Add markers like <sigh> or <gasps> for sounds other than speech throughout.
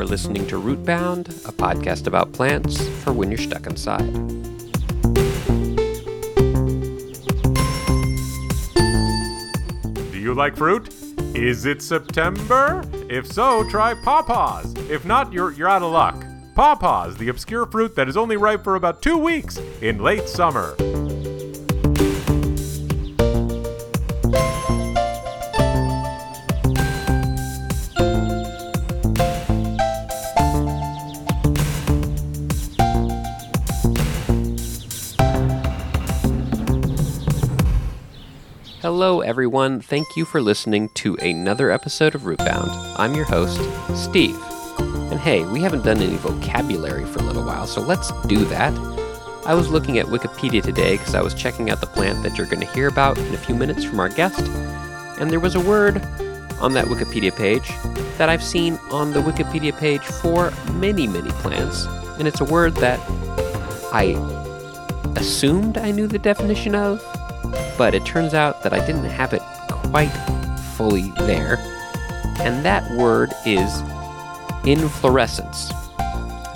are listening to Rootbound, a podcast about plants for when you're stuck inside. Do you like fruit? Is it September? If so, try pawpaws. If not, you're, you're out of luck. Pawpaws, the obscure fruit that is only ripe for about two weeks in late summer. Everyone. Thank you for listening to another episode of Rootbound. I'm your host, Steve. And hey, we haven't done any vocabulary for a little while, so let's do that. I was looking at Wikipedia today because I was checking out the plant that you're going to hear about in a few minutes from our guest, and there was a word on that Wikipedia page that I've seen on the Wikipedia page for many, many plants, and it's a word that I assumed I knew the definition of, but it turns out that I didn't have it quite fully there. And that word is inflorescence.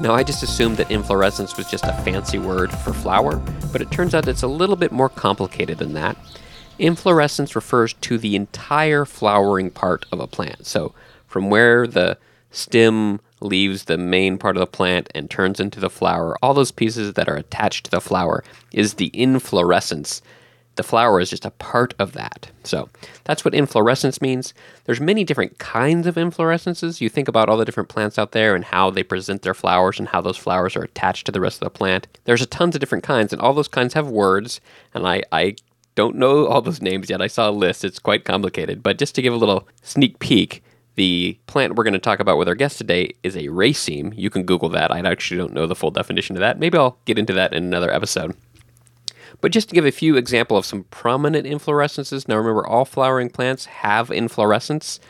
Now, I just assumed that inflorescence was just a fancy word for flower, but it turns out it's a little bit more complicated than that. Inflorescence refers to the entire flowering part of a plant. So, from where the stem leaves the main part of the plant and turns into the flower, all those pieces that are attached to the flower is the inflorescence the flower is just a part of that. So that's what inflorescence means. There's many different kinds of inflorescences. You think about all the different plants out there and how they present their flowers and how those flowers are attached to the rest of the plant. There's a tons of different kinds, and all those kinds have words. And I, I don't know all those names yet. I saw a list. It's quite complicated. But just to give a little sneak peek, the plant we're going to talk about with our guest today is a raceme. You can Google that. I actually don't know the full definition of that. Maybe I'll get into that in another episode. But just to give a few example of some prominent inflorescences. Now remember, all flowering plants have inflorescence,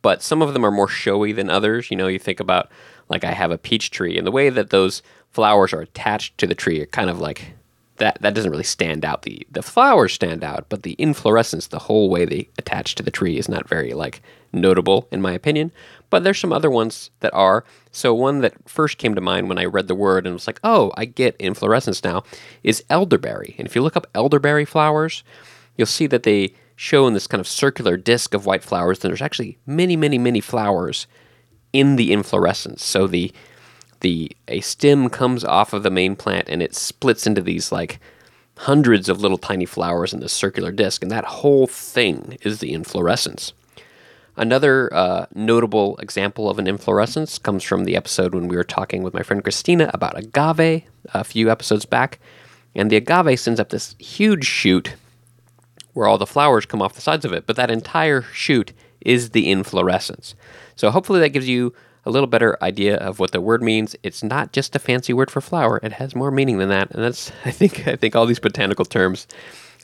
but some of them are more showy than others. You know, you think about like I have a peach tree, and the way that those flowers are attached to the tree are kind of like that. That doesn't really stand out. the The flowers stand out, but the inflorescence, the whole way they attach to the tree, is not very like notable in my opinion. But there's some other ones that are. So one that first came to mind when I read the word and was like, oh, I get inflorescence now, is elderberry. And if you look up elderberry flowers, you'll see that they show in this kind of circular disc of white flowers. And there's actually many, many, many flowers in the inflorescence. So the the a stem comes off of the main plant and it splits into these like hundreds of little tiny flowers in this circular disc, and that whole thing is the inflorescence. Another uh, notable example of an inflorescence comes from the episode when we were talking with my friend Christina about agave a few episodes back. And the agave sends up this huge shoot where all the flowers come off the sides of it, but that entire shoot is the inflorescence. So hopefully that gives you a little better idea of what the word means. It's not just a fancy word for flower; it has more meaning than that. And that's <laughs> I think I think all these botanical terms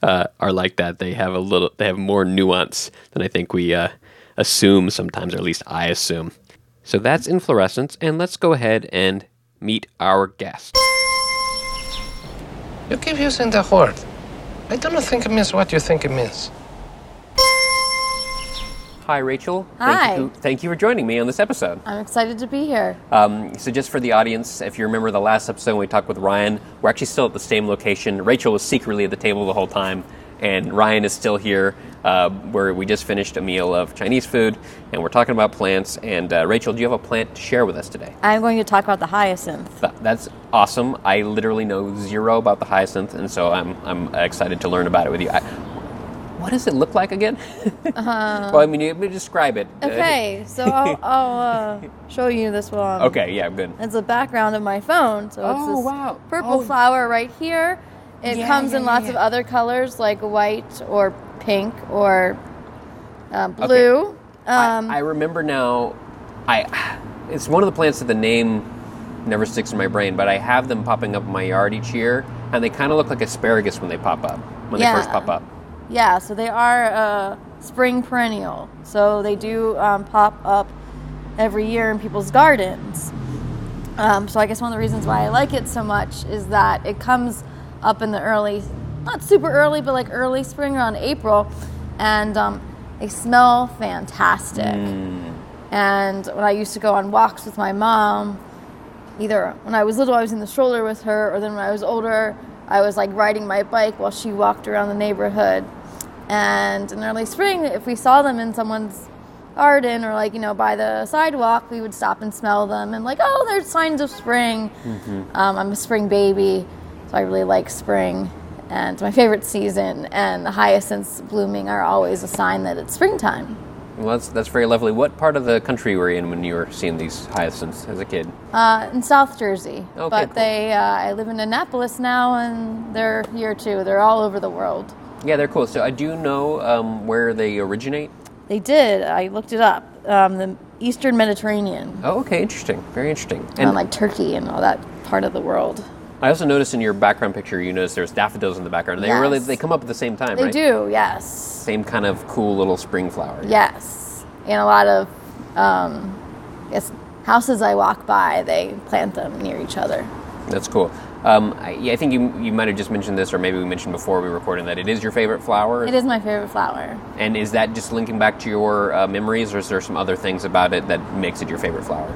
uh, are like that. They have a little they have more nuance than I think we uh, assume sometimes, or at least I assume. So that's inflorescence, and let's go ahead and meet our guest. You keep using the word. I don't think it means what you think it means. Hi, Rachel. Hi. Thank you, thank you for joining me on this episode. I'm excited to be here. Um, so, just for the audience, if you remember the last episode when we talked with Ryan, we're actually still at the same location. Rachel was secretly at the table the whole time, and Ryan is still here, uh, where we just finished a meal of Chinese food, and we're talking about plants. And uh, Rachel, do you have a plant to share with us today? I'm going to talk about the hyacinth. Th- That's awesome. I literally know zero about the hyacinth, and so I'm I'm excited to learn about it with you. I, what does it look like again? well, I mean, you let me describe it. <laughs> Okay, so I'll, I'll uh, show you this one. okay, yeah, good. It's the background of my phone. So it's Oh, this wow. purple Oh. flower right here. It Yeah, comes yeah, in yeah, lots yeah. of other colors like white or pink or uh, blue. Um, I, I remember now. I it's one of the plants that the name never sticks in my brain, but I have them popping up in my yard each year, and they kind of look like asparagus when they pop up. When they first pop up. Yeah, so they are a spring perennial. So they do um, pop up every year in people's gardens. Um, so I guess one of the reasons why I like it so much is that it comes up in the early, not super early, but like early spring around April, and um, they smell fantastic. And when I used to go on walks with my mom, either when I was little, I was in the stroller with her, or then when I was older, I was like riding my bike while she walked around the neighborhood. And in early spring, if we saw them in someone's garden or like you know by the sidewalk, we would stop and smell them and like, oh, there's signs of spring. Um, I'm a spring baby, so I really like spring. And it's my favorite season and the hyacinths blooming are always a sign that it's springtime. Well, that's that's very lovely. What part of the country were you in when you were seeing these hyacinths as a kid? Uh, in South Jersey, Okay, but cool. they uh, I live in Annapolis now, and they're here too. They're all over the world. Yeah, they're cool. So I do know um, where they originate. They did. I looked it up. Um, the Eastern Mediterranean, Oh, okay, interesting. Very interesting. and And like Turkey and all that part of the world. I also noticed in your background picture, you noticed there's daffodils in the background. They really they come up at the same time, They right? do, yes, Same kind of cool little spring flower. yes, and a lot of, um, yes, houses I walk by, they plant them near each other. That's cool. Um, I, I think you you might have just mentioned this, or maybe we mentioned before we were recording that it is your favorite flower. It is my favorite flower. And is that just linking back to your uh, memories, or is there some other things about it that makes it your favorite flower?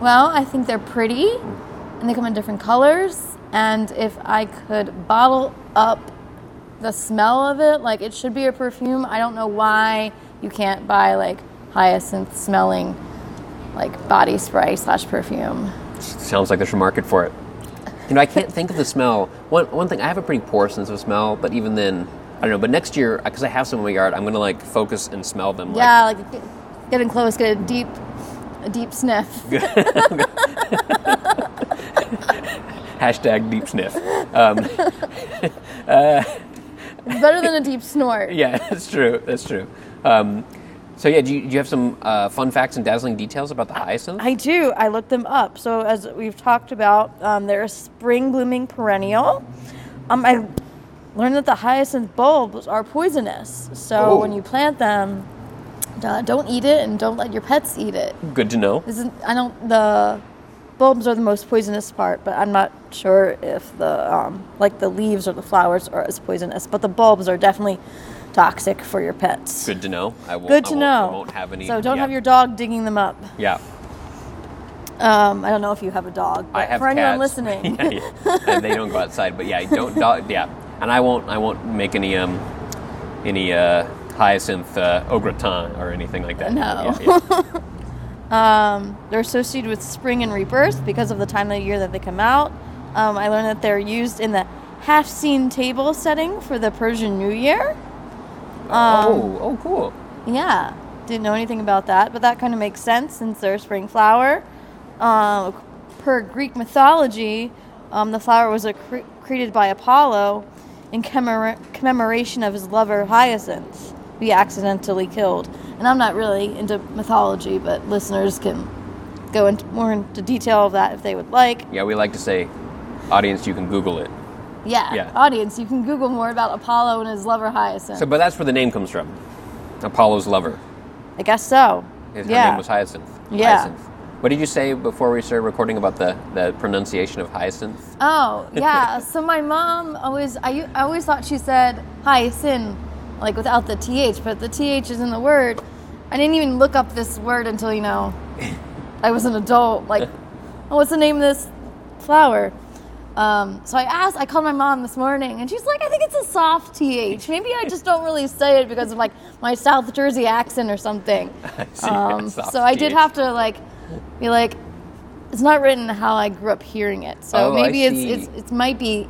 Well, I think they're pretty, and they come in different colors. And if I could bottle up the smell of it, like it should be a perfume, I don't know why you can't buy like hyacinth smelling like body spray slash perfume. Sounds like there's a market for it. You know, I can't think of the smell. One one thing, I have a pretty poor sense of smell, but even then, I don't know. But next year, because I have some in my yard, I'm gonna like focus and smell them. like- Yeah, like get- getting close, get a deep, a deep sniff. <laughs> hashtag deep sniff. Um, It's <laughs> better than a deep snort. <laughs> yeah, that's true. That's true. Um, so yeah, do you, do you have some uh, fun facts and dazzling details about the hyacinth? I do. I looked them up. So as we've talked about, um, they're a spring blooming perennial. Um, I learned that the hyacinth bulbs are poisonous. So Oh. when you plant them, uh, don't eat it and don't let your pets eat it. Good to know. This is I don't the bulbs are the most poisonous part, but I'm not sure if the um, like the leaves or the flowers are as poisonous. But the bulbs are definitely toxic for your pets. Good to know. I won't, Good I to won't- know. I won't have any. So don't yeah. have your dog digging them up. Yeah, Um, I don't know if you have a dog, but I have for anyone cats. <laughs> listening, yeah, yeah. And they don't go outside, but yeah, don't. Dog, yeah, and I won't. I won't make any um any uh, hyacinth uh, au gratin or anything like that. No. Yeah, yeah. <laughs> they're associated with spring and rebirth because of the time of the year that they come out. Um, I learned that they're used in the Haft-Seen table setting for the Persian New Year. Oh, oh, cool. Yeah, didn't know anything about that, but that kind of makes sense since they're a spring flower. Uh, per Greek mythology, um, the flower was accre- created by Apollo in commemora- commemoration of his lover Hyacinth, who he accidentally killed. And I'm not really into mythology, but listeners can go into more into detail of that if they would like. Yeah, we like to say, audience, you can Google it. Yeah, Yeah. audience, you can Google more about Apollo and his lover Hyacinth. So, but that's where the name comes from. Apollo's lover. I guess so. His yeah. name was Hyacinth. Yeah. Hyacinth. What did you say before we started recording about the, the pronunciation of hyacinth? Oh <laughs> yeah. so my mom always I, I always thought she said hyacinth like without the th, but the th is in the word. I didn't even look up this word until you know I was an adult. Like, <laughs> oh, what's the name of this flower? Um, so I asked. I called my mom this morning, and she's like, "I think it's a soft th. Maybe I just don't really say it because of like my South Jersey accent or something." <laughs> Um, so I did TH. have to like be like, it's not written how I grew up hearing it. So Oh, maybe it's, it's it might be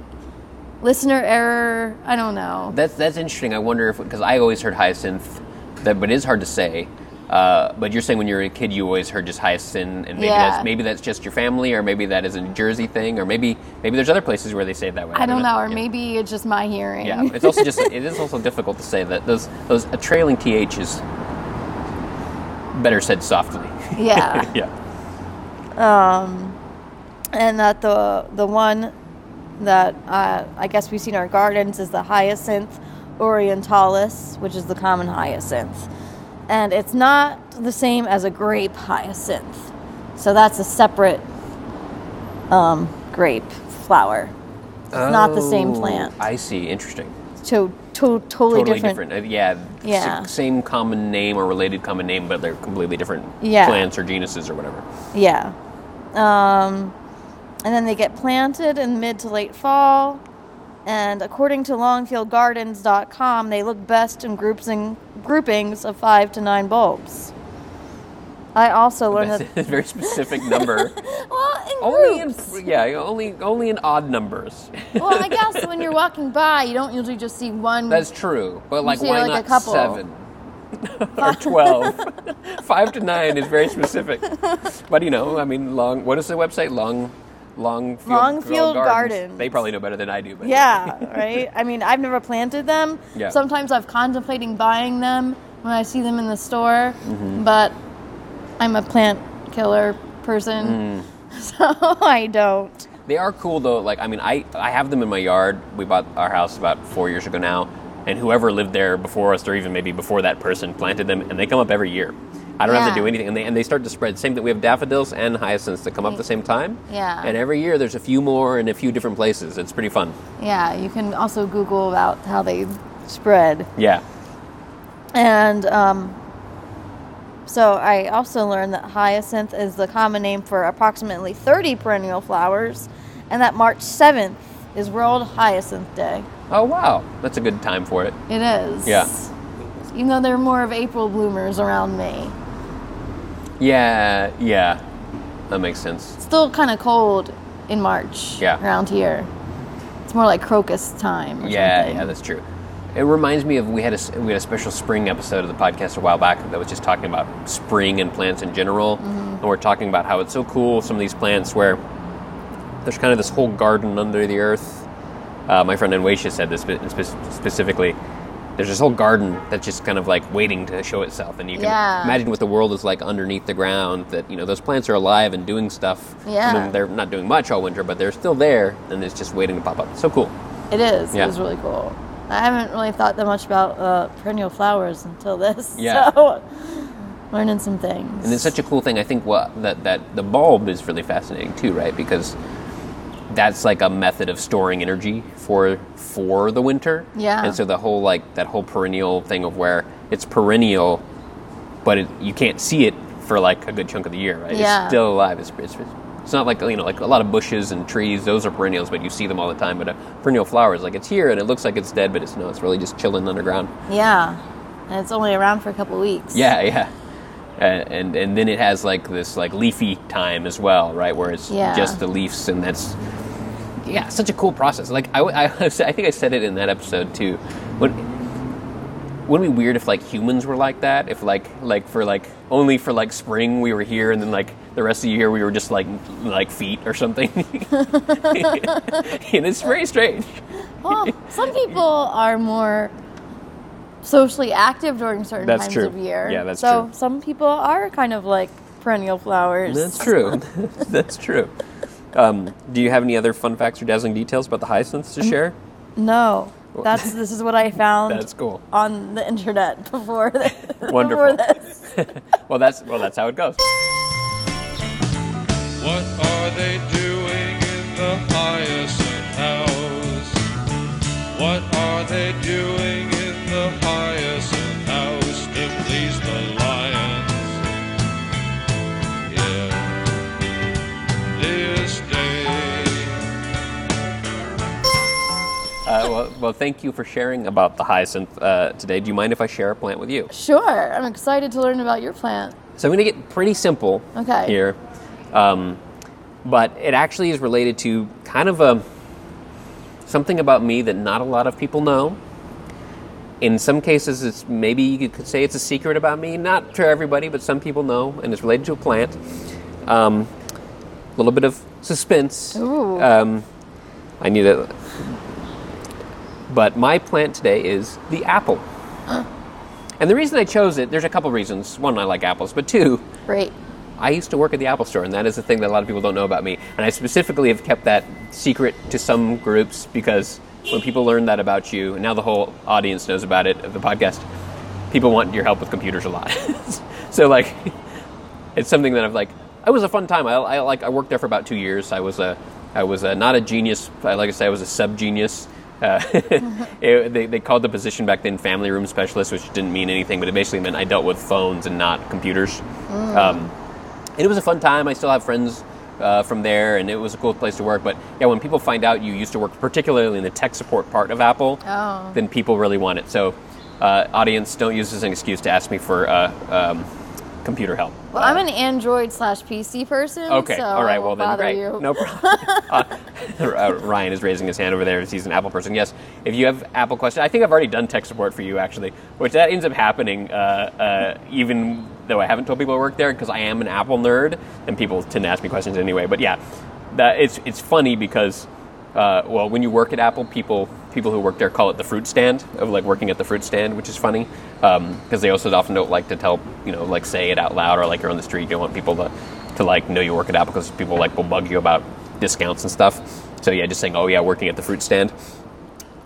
listener error. I don't know. That's that's interesting. I wonder if because I always heard hyacinth, that but it is hard to say. Uh, but you're saying when you were a kid, you always heard just hyacinth, and maybe Yeah. that's maybe that's just your family, or maybe that is a New Jersey thing, or maybe maybe there's other places where they say it that way. I don't know, or Yeah. maybe it's just my hearing. Yeah, it's also just it is also difficult to say that those those a trailing th is better said softly. yeah. <laughs> yeah. and that the the one that uh, I guess we see in our gardens is the hyacinth orientalis, which is the common hyacinth, and it's not the same as a grape hyacinth. So that's a separate um, grape flower. It's not the same Oh, plant. I see. Interesting. to, to totally, different totally different. different. Uh, yeah, Yeah. s- same common name or related common name, but they're completely different Yeah. plants or genuses or whatever. Yeah. Um, and then they get planted in mid to late fall. And according to longfieldgardens.com, they look best in groups and groupings of five to nine bulbs. I also learned That's that. <laughs> a very specific number. <laughs> Well, in only in groups. yeah, only only in odd numbers. <laughs> well, I guess when you're walking by, you don't usually just see one. That's true, but like why like, a not seven or twelve? Five to nine is very specific. But you know, I mean, long. What is the website? Long, Longfield, Longfield Gardens. Gardens. They probably know better than I do. But Yeah, <laughs> right? I mean, I've never planted them. Yeah. Sometimes I've contemplating buying them when I see them in the store, Mm-hmm. but I'm a plant killer person, Mm. <laughs> so I don't. They are cool though. Like I mean, I I have them in my yard. We bought our house about four years ago now, and whoever lived there before us, or even maybe before that person, planted them, and they come up every year. I don't have to do anything, and they and they start to spread. Same thing. We have daffodils and hyacinths that come up at the same time. Yeah. And every year there's a few more in a few different places. It's pretty fun. Yeah, you can also Google about how they spread. Yeah. And um, so I also learned that hyacinth is the common name for approximately 30 perennial flowers, and that March 7th is World Hyacinth Day. Oh wow, that's a good time for it. It is. Yeah. Even though there are more of April bloomers around May. Yeah, yeah, that makes sense. It's still kind of cold in March Yeah. around here. It's more like crocus time. Yeah, something. yeah, that's true. It reminds me of we had a we had a special spring episode of the podcast a while back that was just talking about spring and plants in general, Mm-hmm. and we're talking about how it's so cool some of these plants where there's kind of this whole garden under the earth. Uh, my friend Enwacia said this spe- spe- specifically. There's this whole garden that's just kind of like waiting to show itself, and you can Yeah. imagine what the world is like underneath the ground. That you know those plants are alive and doing stuff. I Yeah. mean, they're not doing much all winter, but they're still there, and it's just waiting to pop up. So cool. It is. Yeah. It was really cool. I haven't really thought that much about uh, perennial flowers until this. Yeah. <laughs> So, learning some things. And it's such a cool thing. I think what that that the bulb is really fascinating too, right? Because that's like a method of storing energy for for the winter. Yeah. And so the whole like that whole perennial thing of where it's perennial, but it, you can't see it for like a good chunk of the year, right? Yeah. It's still alive. It's, it's it's not like you know like a lot of bushes and trees. Those are perennials, but you see them all the time. But a perennial flower is like it's here and it looks like it's dead, but it's no. It's really just chilling underground. Yeah. And it's only around for a couple weeks. Yeah, yeah. And, and and then it has like this like leafy time as well, right? Where it's Yeah. just the leaves, and that's yeah, such a cool process. Like I, I, <laughs> I think I said it in that episode too. Would wouldn't it be weird if like humans were like that? If like like for like only for like spring we were here, and then like the rest of the year we were just like like feet or something. <laughs> and it's very strange. Well, some people are more socially active during certain That's times true. of year. Yeah, that's so true. some people are kind of like perennial flowers. That's true. <laughs> that's true. Um, do you have any other fun facts or dazzling details about the hyacinths to share? No. That's this is what I found That's cool. on the internet <laughs> before this. <laughs> Wonderful. Before this. <laughs> Well, that's well, that's how it goes. What are they doing in the hyacinth house? What are they doing in the hyacinth well, well, thank you for sharing about the hyacinth uh, today. Do you mind if I share a plant with you? Sure. I'm excited to learn about your plant. So I'm going to get pretty simple Okay. here, um, but it actually is related to kind of a something about me that not a lot of people know. In some cases, it's maybe you could say it's a secret about me. Not to everybody, but some people know, and it's related to a plant. Um, a little bit of suspense. Ooh. Um, I need a. But my plant today is the apple. <gasps> And the reason I chose it, there's a couple reasons. One, I like apples, but two, Great. I used to work at the Apple Store, and that is the thing that a lot of people don't know about me. And I specifically have kept that secret to some groups because when people learn that about you, and now the whole audience knows about it of the podcast, people want your help with computers a lot. <laughs> so like, it's something that I've like. It was a fun time. I, I like. I worked there for about two years. I was a. I was a, not a genius. I- Like I said, I was a sub genius. Uh, <laughs> it, they, they called the position back then family room specialist, which didn't mean anything, but it basically meant I dealt with phones and not computers. Um, and it was a fun time. I still have friends uh, from there, and it was a cool place to work. But yeah, when people find out you used to work particularly in the tech support part of Apple, Oh. then people really want it. So, uh, audience, don't use this as an excuse to ask me for uh, um, computer help. Well, I'm an Android slash PC person. Okay. So All right. Well, then, great. You. No problem. <laughs> uh, <laughs> uh, Ryan is raising his hand over there as he's an Apple person. Yes. If you have Apple questions, I think I've already done tech support for you actually, which that ends up happening uh, uh, even though I haven't told people I work there because I am an Apple nerd and people tend to ask me questions anyway. But yeah, that it's it's funny because. Uh, well, when you work at Apple, people people who work there call it the fruit stand of like working at the fruit stand, which is funny because they also often don't like to tell you know like say it out loud or like you're on the street. You don't want people to to like know you work at Apple because people like will bug you about discounts and stuff. So yeah, just saying, oh yeah, working at the fruit stand.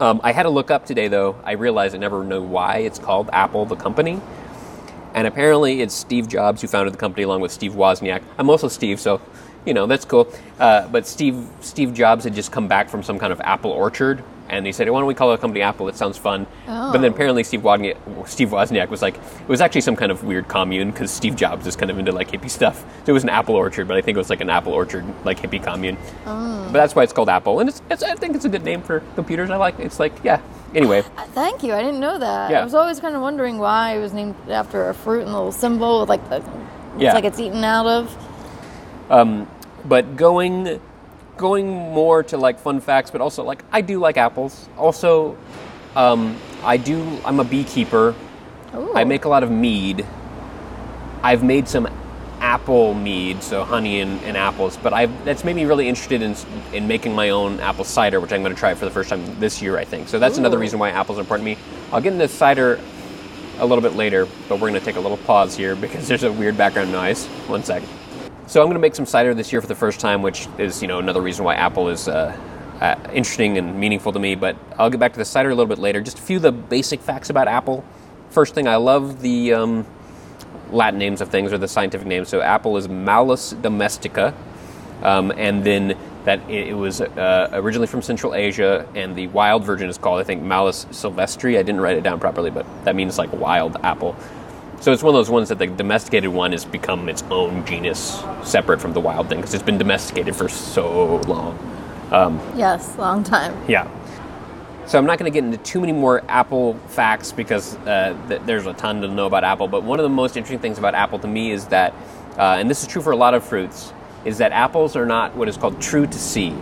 Um, I had to look up today though. I realized I never know why it's called Apple the company. And apparently, it's Steve Jobs who founded the company along with Steve Wozniak. I'm also Steve, so you know that's cool. Uh, but Steve Steve Jobs had just come back from some kind of apple orchard, and he said, "Why don't we call the company Apple? It sounds fun." But then apparently, Steve Wozniak, Steve Wozniak was like, it was actually some kind of weird commune because Steve Jobs is kind of into like hippie stuff. So it was an apple orchard, but I think it was like an apple orchard like hippie commune. But that's why it's called Apple, and it's, it's I think it's a good name for computers. I like. It's like yeah. Anyway. Thank you. I didn't know that. Yeah. I was always kind of wondering why it was named after a fruit and a little symbol with like the. It's Yeah. like it's eaten out of. But going going more to like fun facts but also like i do like apples. Also um, i do i'm a beekeeper. Ooh. i make a lot of mead. I've made some apple mead so honey and, and apples but i've that's made me really interested in in making my own apple cider which i'm going to try for the first time this year i think. So that's another reason why apples are important to me. I'll get into cider a little bit later but we're going to take a little pause here because there's a weird background noise. One second so I'm going to make some cider this year for the first time, which is you know another reason why apple is uh, uh, interesting and meaningful to me. But I'll get back to the cider a little bit later. Just a few of the basic facts about apple. First thing, I love the um, Latin names of things or the scientific names. So apple is Malus domestica, um, and then that it, was uh, originally from Central Asia, and the wild version is called I think Malus silvestri. I didn't write it down properly, but that means like wild apple. So it's one of those ones that the domesticated one has become its own genus, separate from the wild thing, because it's been domesticated for so long. Yes, long time. Yeah. So I'm not going to get into too many more Apple facts because uh, th- there's a ton to know about Apple. But one of the most interesting things about Apple to me is that, uh, and this is true for a lot of fruits, is that apples are not what is called true to seed.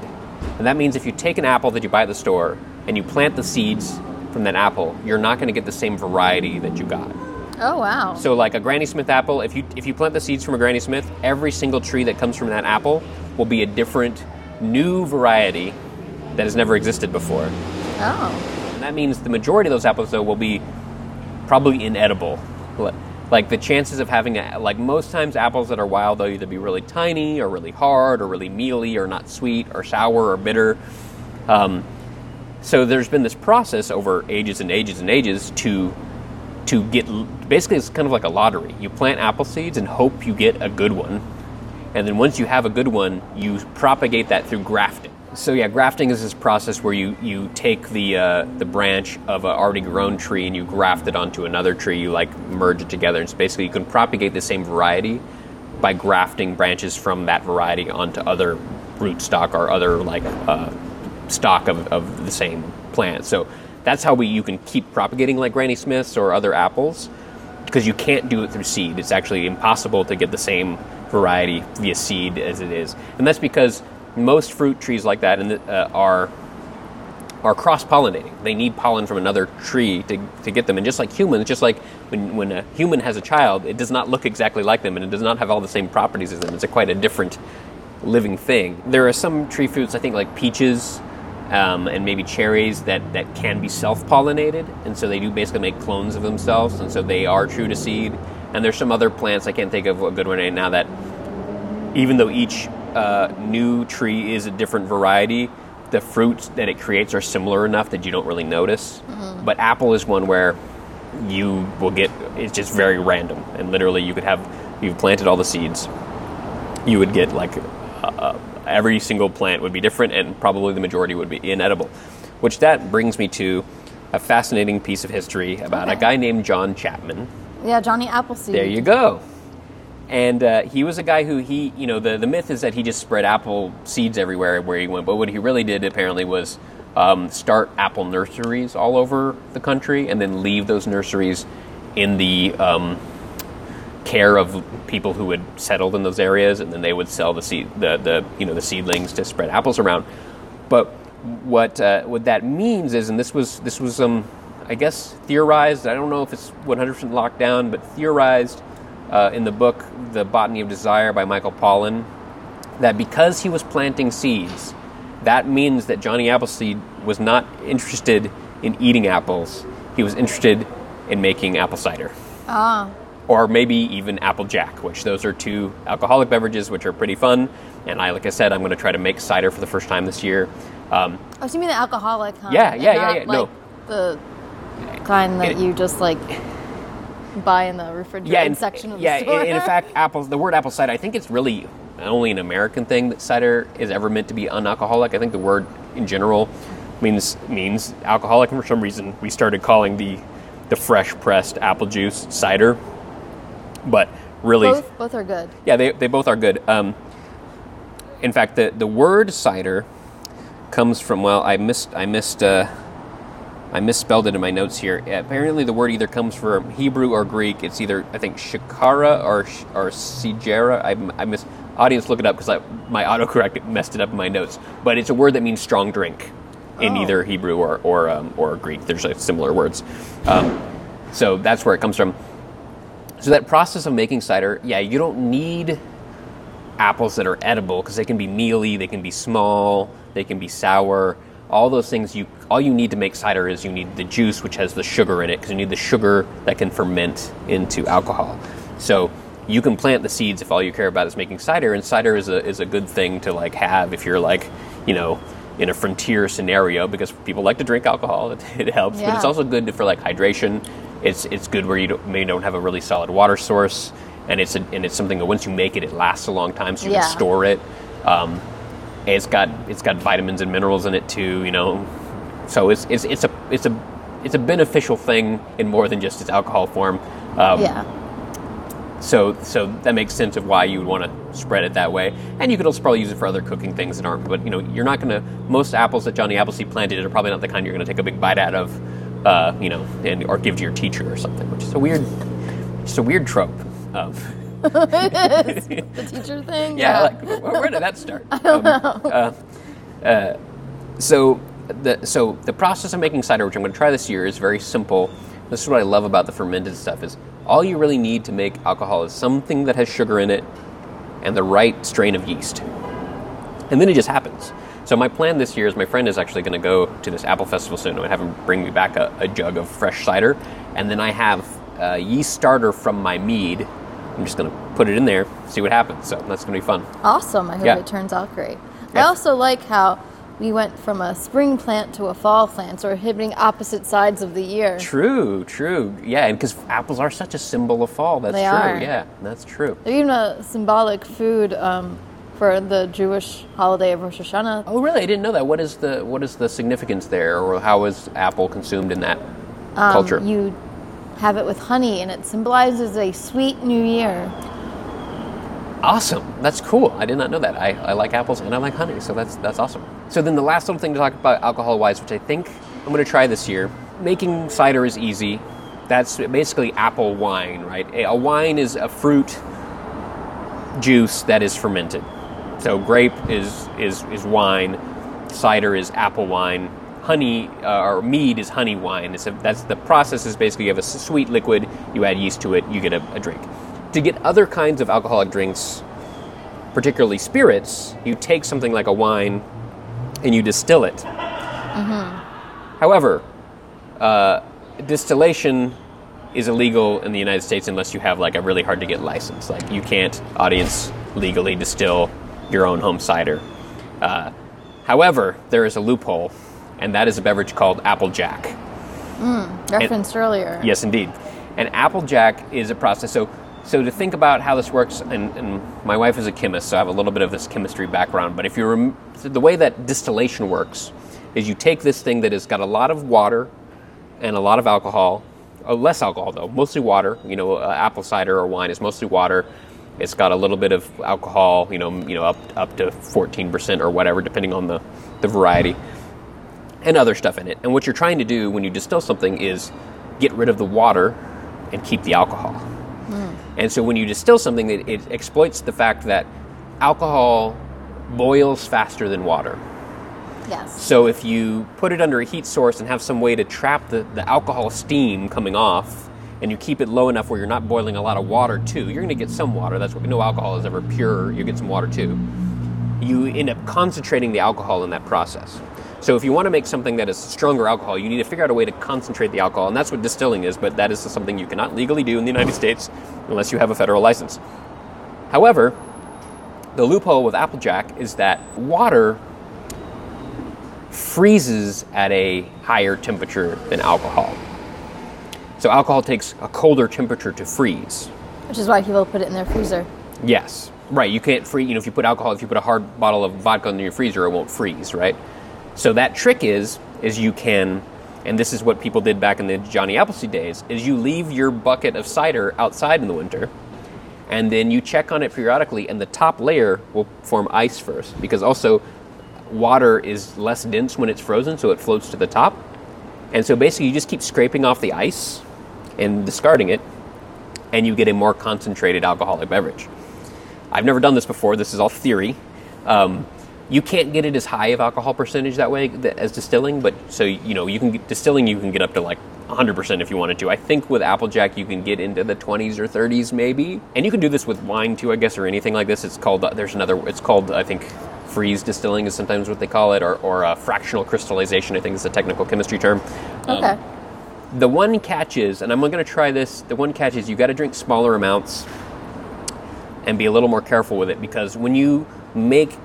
And that means if you take an apple that you buy at the store and you plant the seeds from that apple, you're not going to get the same variety that you got. Oh wow. So like a Granny Smith apple, if you if you plant the seeds from a Granny Smith, every single tree that comes from that apple will be a different new variety that has never existed before. oh. And that means the majority of those apples though will be probably inedible. Like the chances of having a, like most times apples that are wild they'll either be really tiny or really hard or really mealy or not sweet or sour or bitter. Um, so there's been this process over ages and ages and ages to to get basically it's kind of like a lottery. You plant apple seeds and hope you get a good one. And then once you have a good one, you propagate that through grafting. So yeah, grafting is this process where you, you take the uh, the branch of an already grown tree and you graft it onto another tree. You like merge it together, and so basically you can propagate the same variety by grafting branches from that variety onto other rootstock or other like uh, stock of, of the same plant. So that's how we you can keep propagating like Granny Smiths or other apples because you can't do it through seed. It's actually impossible to get the same variety via seed as it is, and that's because most fruit trees like that and uh, are are cross pollinating. They need pollen from another tree to, to get them. And just like humans, just like when, when a human has a child, it does not look exactly like them and it does not have all the same properties as them. It's a quite a different living thing. There are some tree fruits, I think, like peaches um, and maybe cherries, that, that can be self pollinated. And so they do basically make clones of themselves. And so they are true to seed. And there's some other plants, I can't think of a good one right now, that even though each uh, new tree is a different variety, the fruits that it creates are similar enough that you don't really notice. But apple is one where you will get it's just very random, and literally you could have you've planted all the seeds, you would get like uh, every single plant would be different, and probably the majority would be inedible. which that brings me to a fascinating piece of history about a guy named John Chapman. Yeah, Johnny Appleseed. There you go. And uh, he was a guy who he, you know, the, the myth is that he just spread apple seeds everywhere where he went. But what he really did apparently was um, start apple nurseries all over the country and then leave those nurseries in the um, care of people who had settled in those areas, and then they would sell the seed, the, the you know the seedlings to spread apples around. But what uh, what that means is, and this was this was um, I guess theorized. I don't know if it's 100% locked down, but theorized uh, in the book The Botany of Desire by Michael Pollan that because he was planting seeds, that means that Johnny Appleseed was not interested in eating apples. He was interested in making apple cider. Ah, Or maybe even Applejack, which those are two alcoholic beverages which are pretty fun. And I, like I said, I'm going to try to make cider for the first time this year. Um, oh, so you mean the alcoholic? Huh? Yeah, yeah, yeah, yeah, Like no. the kind that It- you just like buy in the refrigerator yeah, in, section of the yeah. store. In, in <laughs> fact, apples. The word apple cider. I think it's really only an American thing that cider is ever meant to be unalcoholic. I think the word in general means means alcoholic. And for some reason, we started calling the the fresh pressed apple juice cider. But really, both both are good. yeah, they, they both are good. Um, in fact, the, the word cider comes from well, I missed I missed uh, I misspelled it in my notes here. Apparently, the word either comes from Hebrew or Greek. It's either I think shikara or or sigera. I, I miss audience look it up because my autocorrect messed it up in my notes. But it's a word that means strong drink in Oh. either Hebrew or or, um, or Greek. There's uh, similar words. Um, so that's where it comes from. So that process of making cider, yeah, you don't need apples that are edible because they can be mealy, they can be small, they can be sour. All those things you all you need to make cider is you need the juice which has the sugar in it because you need the sugar that can ferment into alcohol. So you can plant the seeds if all you care about is making cider and cider is a is a good thing to like have if you're like, you know, in a frontier scenario because people like to drink alcohol. It, <laughs> it helps, but it's also good for like hydration. It's it's good where you don't, maybe don't have a really solid water source, and it's a, and it's something that once you make it, it lasts a long time, so you Yeah. can store it. Um, it's got it's got vitamins and minerals in it too, you know. So it's it's it's a it's a it's a beneficial thing in more than just its alcohol form. Um, yeah. So so that makes sense of why you would want to spread it that way, and you could also probably use it for other cooking things that aren't. But you know, you're not going to most apples that Johnny Appleseed planted are probably not the kind you're going to take a big bite out of, uh, you know, and or give to your teacher or something, which is a weird, just a weird trope of. <laughs> The teacher thing. Yeah, like where, where did that start? <laughs> I don't know. Uh, uh, so the so the process of making cider, which I'm going to try this year, is very simple. This is what I love about the fermented stuff: is all you really need to make alcohol is something that has sugar in it and the right strain of yeast, and then it just happens. So my plan this year is my friend is actually going to go to this apple festival soon and have him bring me back a, a jug of fresh cider, and then I have a yeast starter from my mead. I'm just going to put it in there, see what happens. So that's going to be fun. Awesome. I hope Yeah. it turns out great. I also like how we went from a spring plant to a fall plant, so we're hitting opposite sides of the year. True, true. Yeah, and because apples are such a symbol of fall. That's They true. are. Yeah, that's true. They're even a symbolic food um, for the Jewish holiday of Rosh Hashanah. Oh, really? I didn't know that. What is the what is the significance there, or how is apple consumed in that Um, culture? You have it with honey, and it symbolizes a sweet new year. Awesome. That's cool. I did not know that. I, I like apples and I like honey, so that's that's awesome. So then the last little thing to talk about alcohol wise, which I think I'm going to try this year. Making cider is easy. That's basically apple wine, right? A, a wine is a fruit juice that is fermented. So grape is is is wine, cider is apple wine, honey uh, or mead is honey wine. It's a, that's the process is basically you have a sweet liquid, you add yeast to it, you get a, a drink. To get other kinds of alcoholic drinks, particularly spirits, you take something like a wine and you distill it. However, uh, distillation is illegal in the United States unless you have like a really hard to get license. Like you can't audience legally distill your own home cider. Uh, however, there is a loophole, and that is a beverage called Applejack. Referenced earlier. Yes, indeed. And Applejack is a process. So, so to think about how this works, and, and my wife is a chemist, so I have a little bit of this chemistry background. But if you rem- the way that distillation works is you take this thing that has got a lot of water and a lot of alcohol, uh, less alcohol though, mostly water. You know, uh, apple cider or wine is mostly water. It's got a little bit of alcohol, you know, you know, up up to 14% or whatever, depending on the, the variety, and other stuff in it. And what you're trying to do when you distill something is get rid of the water and keep the alcohol. Hmm. And so when you distill something, it, it exploits the fact that alcohol boils faster than water. Yes. So if you put it under a heat source and have some way to trap the, the alcohol steam coming off, and you keep it low enough where you're not boiling a lot of water too, you're going to get some water. That's what no alcohol is ever pure. You get some water too. You end up concentrating the alcohol in that process. So if you want to make something that is stronger alcohol, you need to figure out a way to concentrate the alcohol, and that's what distilling is. But that is something you cannot legally do in the United States unless you have a federal license. However, the loophole with Applejack is that water freezes at a higher temperature than alcohol. So alcohol takes a colder temperature to freeze. Which is why people put it in their freezer. Yes, right. You can't freeze. You know, if you put alcohol, if you put a hard bottle of vodka in your freezer, it won't freeze, right? So that trick is, is you can, and this is what people did back in the Johnny Appleseed days, is you leave your bucket of cider outside in the winter, and then you check on it periodically, and the top layer will form ice first, because also water is less dense when it's frozen, so it floats to the top. And so basically, you just keep scraping off the ice and discarding it, and you get a more concentrated alcoholic beverage. I've never done this before. This is all theory. Um, you can't get it as high of alcohol percentage that way as distilling, but so you know you can get, distilling you can get up to like 100% if you wanted to. I think with Applejack you can get into the 20s or 30s maybe, and you can do this with wine too, I guess, or anything like this. It's called uh, there's another. It's called I think freeze distilling is sometimes what they call it, or, or uh, fractional crystallization. I think is a technical chemistry term. Um, Okay. The one catch is, and I'm going to try this. The one catch is you got to drink smaller amounts and be a little more careful with it because when you make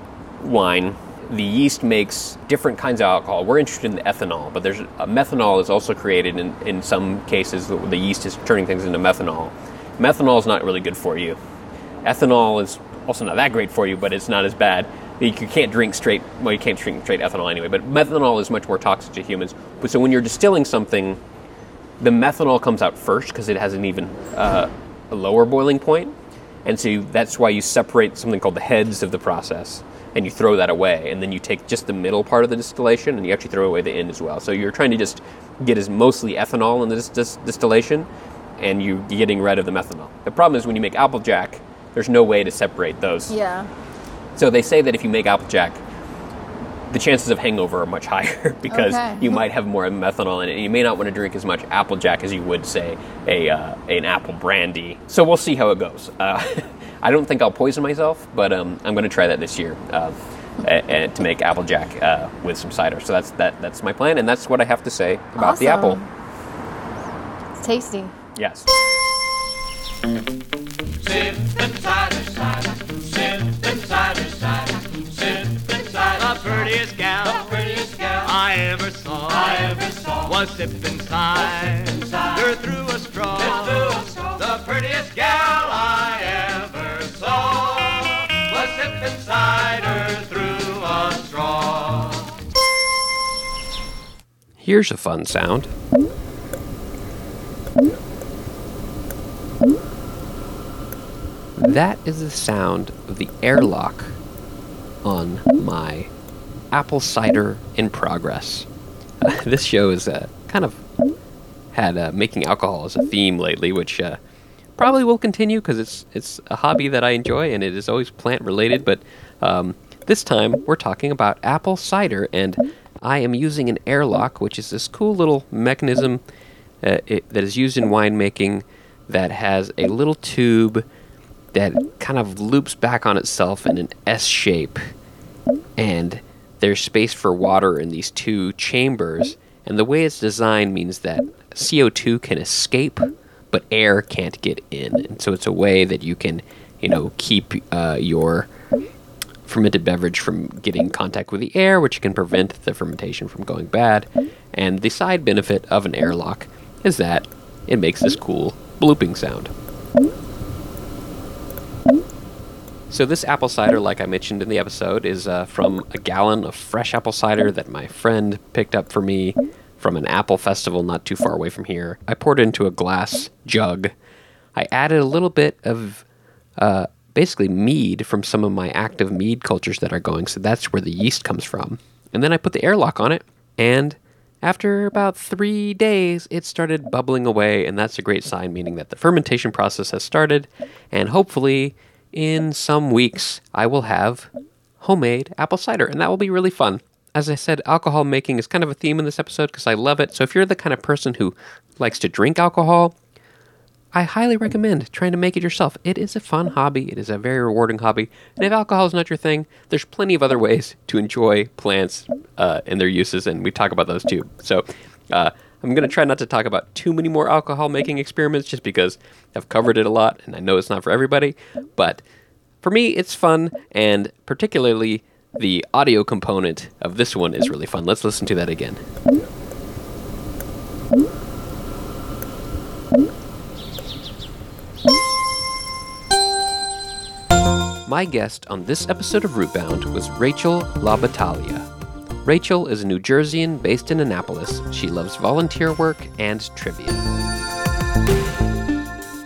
wine, the yeast makes different kinds of alcohol. We're interested in the ethanol, but there's uh, methanol is also created in, in some cases. The, the yeast is turning things into methanol. Methanol is not really good for you. Ethanol is also not that great for you, but it's not as bad. You can't drink straight. Well, you can't drink straight ethanol anyway. But methanol is much more toxic to humans. But so when you're distilling something, the methanol comes out first because it has an even uh, a lower boiling point, and so you, that's why you separate something called the heads of the process, and you throw that away, and then you take just the middle part of the distillation, and you actually throw away the end as well. So you're trying to just get as mostly ethanol in the dis- dis- distillation, and you're getting rid of the methanol. The problem is when you make applejack, there's no way to separate those. Yeah. So they say that if you make applejack, the chances of hangover are much <laughs> higher <laughs> because Okay. you might have more methanol in it. and You may not want to drink as much applejack as you would say a uh, an apple brandy. So we'll see how it goes. Uh, <laughs> I don't think I'll poison myself, but um, I'm going to try that this year uh, a- a- to make applejack uh, with some cider. So that's that. That's my plan, and that's what I have to say about the apple. It's tasty. Yes. Sippin' cider, cider, prettiest gal, The prettiest gal I ever saw, I ever saw was sipping cider cider through a straw. through a straw. The prettiest gal I ever saw was sipping cider through a straw. Here's a fun sound. That is the sound of the airlock on my apple cider in progress. <laughs> this show is uh, kind of had uh, making alcohol as a theme lately, which uh, probably will continue because it's it's a hobby that I enjoy and it is always plant related. But um, this time we're talking about apple cider, and I am using an airlock, which is this cool little mechanism uh, it, that is used in winemaking that has a little tube that kind of loops back on itself in an S shape and there's space for water in these two chambers. And the way it's designed means that CO2 can escape, but air can't get in. And so it's a way that you can, you know, keep uh, your fermented beverage from getting contact with the air, which can prevent the fermentation from going bad. And the side benefit of an airlock is that it makes this cool blooping sound. So this apple cider, like I mentioned in the episode, is uh, from a gallon of fresh apple cider that my friend picked up for me from an apple festival not too far away from here. I poured it into a glass jug. I added a little bit of uh, basically mead from some of my active mead cultures that are going, so that's where the yeast comes from. And then I put the airlock on it, and after about three days, it started bubbling away, and that's a great sign, meaning that the fermentation process has started, and hopefully, in some weeks, I will have homemade apple cider, and that will be really fun. As I said, alcohol making is kind of a theme in this episode because I love it. So if you're the kind of person who likes to drink alcohol, I highly recommend trying to make it yourself. It is a fun hobby. It is a very rewarding hobby. And if alcohol is not your thing, there's plenty of other ways to enjoy plants uh, and their uses, and we talk about those too. So uh, I'm going to try not to talk about too many more alcohol making experiments just because I've covered it a lot and I know it's not for everybody. But for me, it's fun, and particularly the audio component of this one is really fun. Let's listen to that again. My guest on this episode of Rootbound was Rachael LaBattaglia. Rachael is a New Jerseyan based in Annapolis. She loves volunteer work and trivia.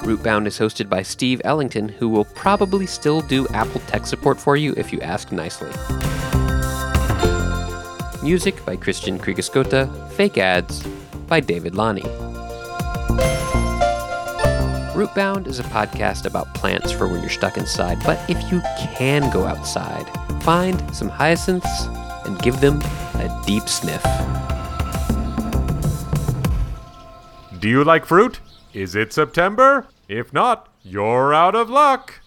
Rootbound is hosted by Steve Ellington, who will probably still do Apple tech support for you if you ask nicely. Music by Christian Kriegesgota, Fake Ads by David Lonnie. Rootbound is a podcast about plants for when you're stuck inside, but if you can go outside, find some hyacinths and give them a deep sniff. Do you like fruit? Is it September? If not, you're out of luck.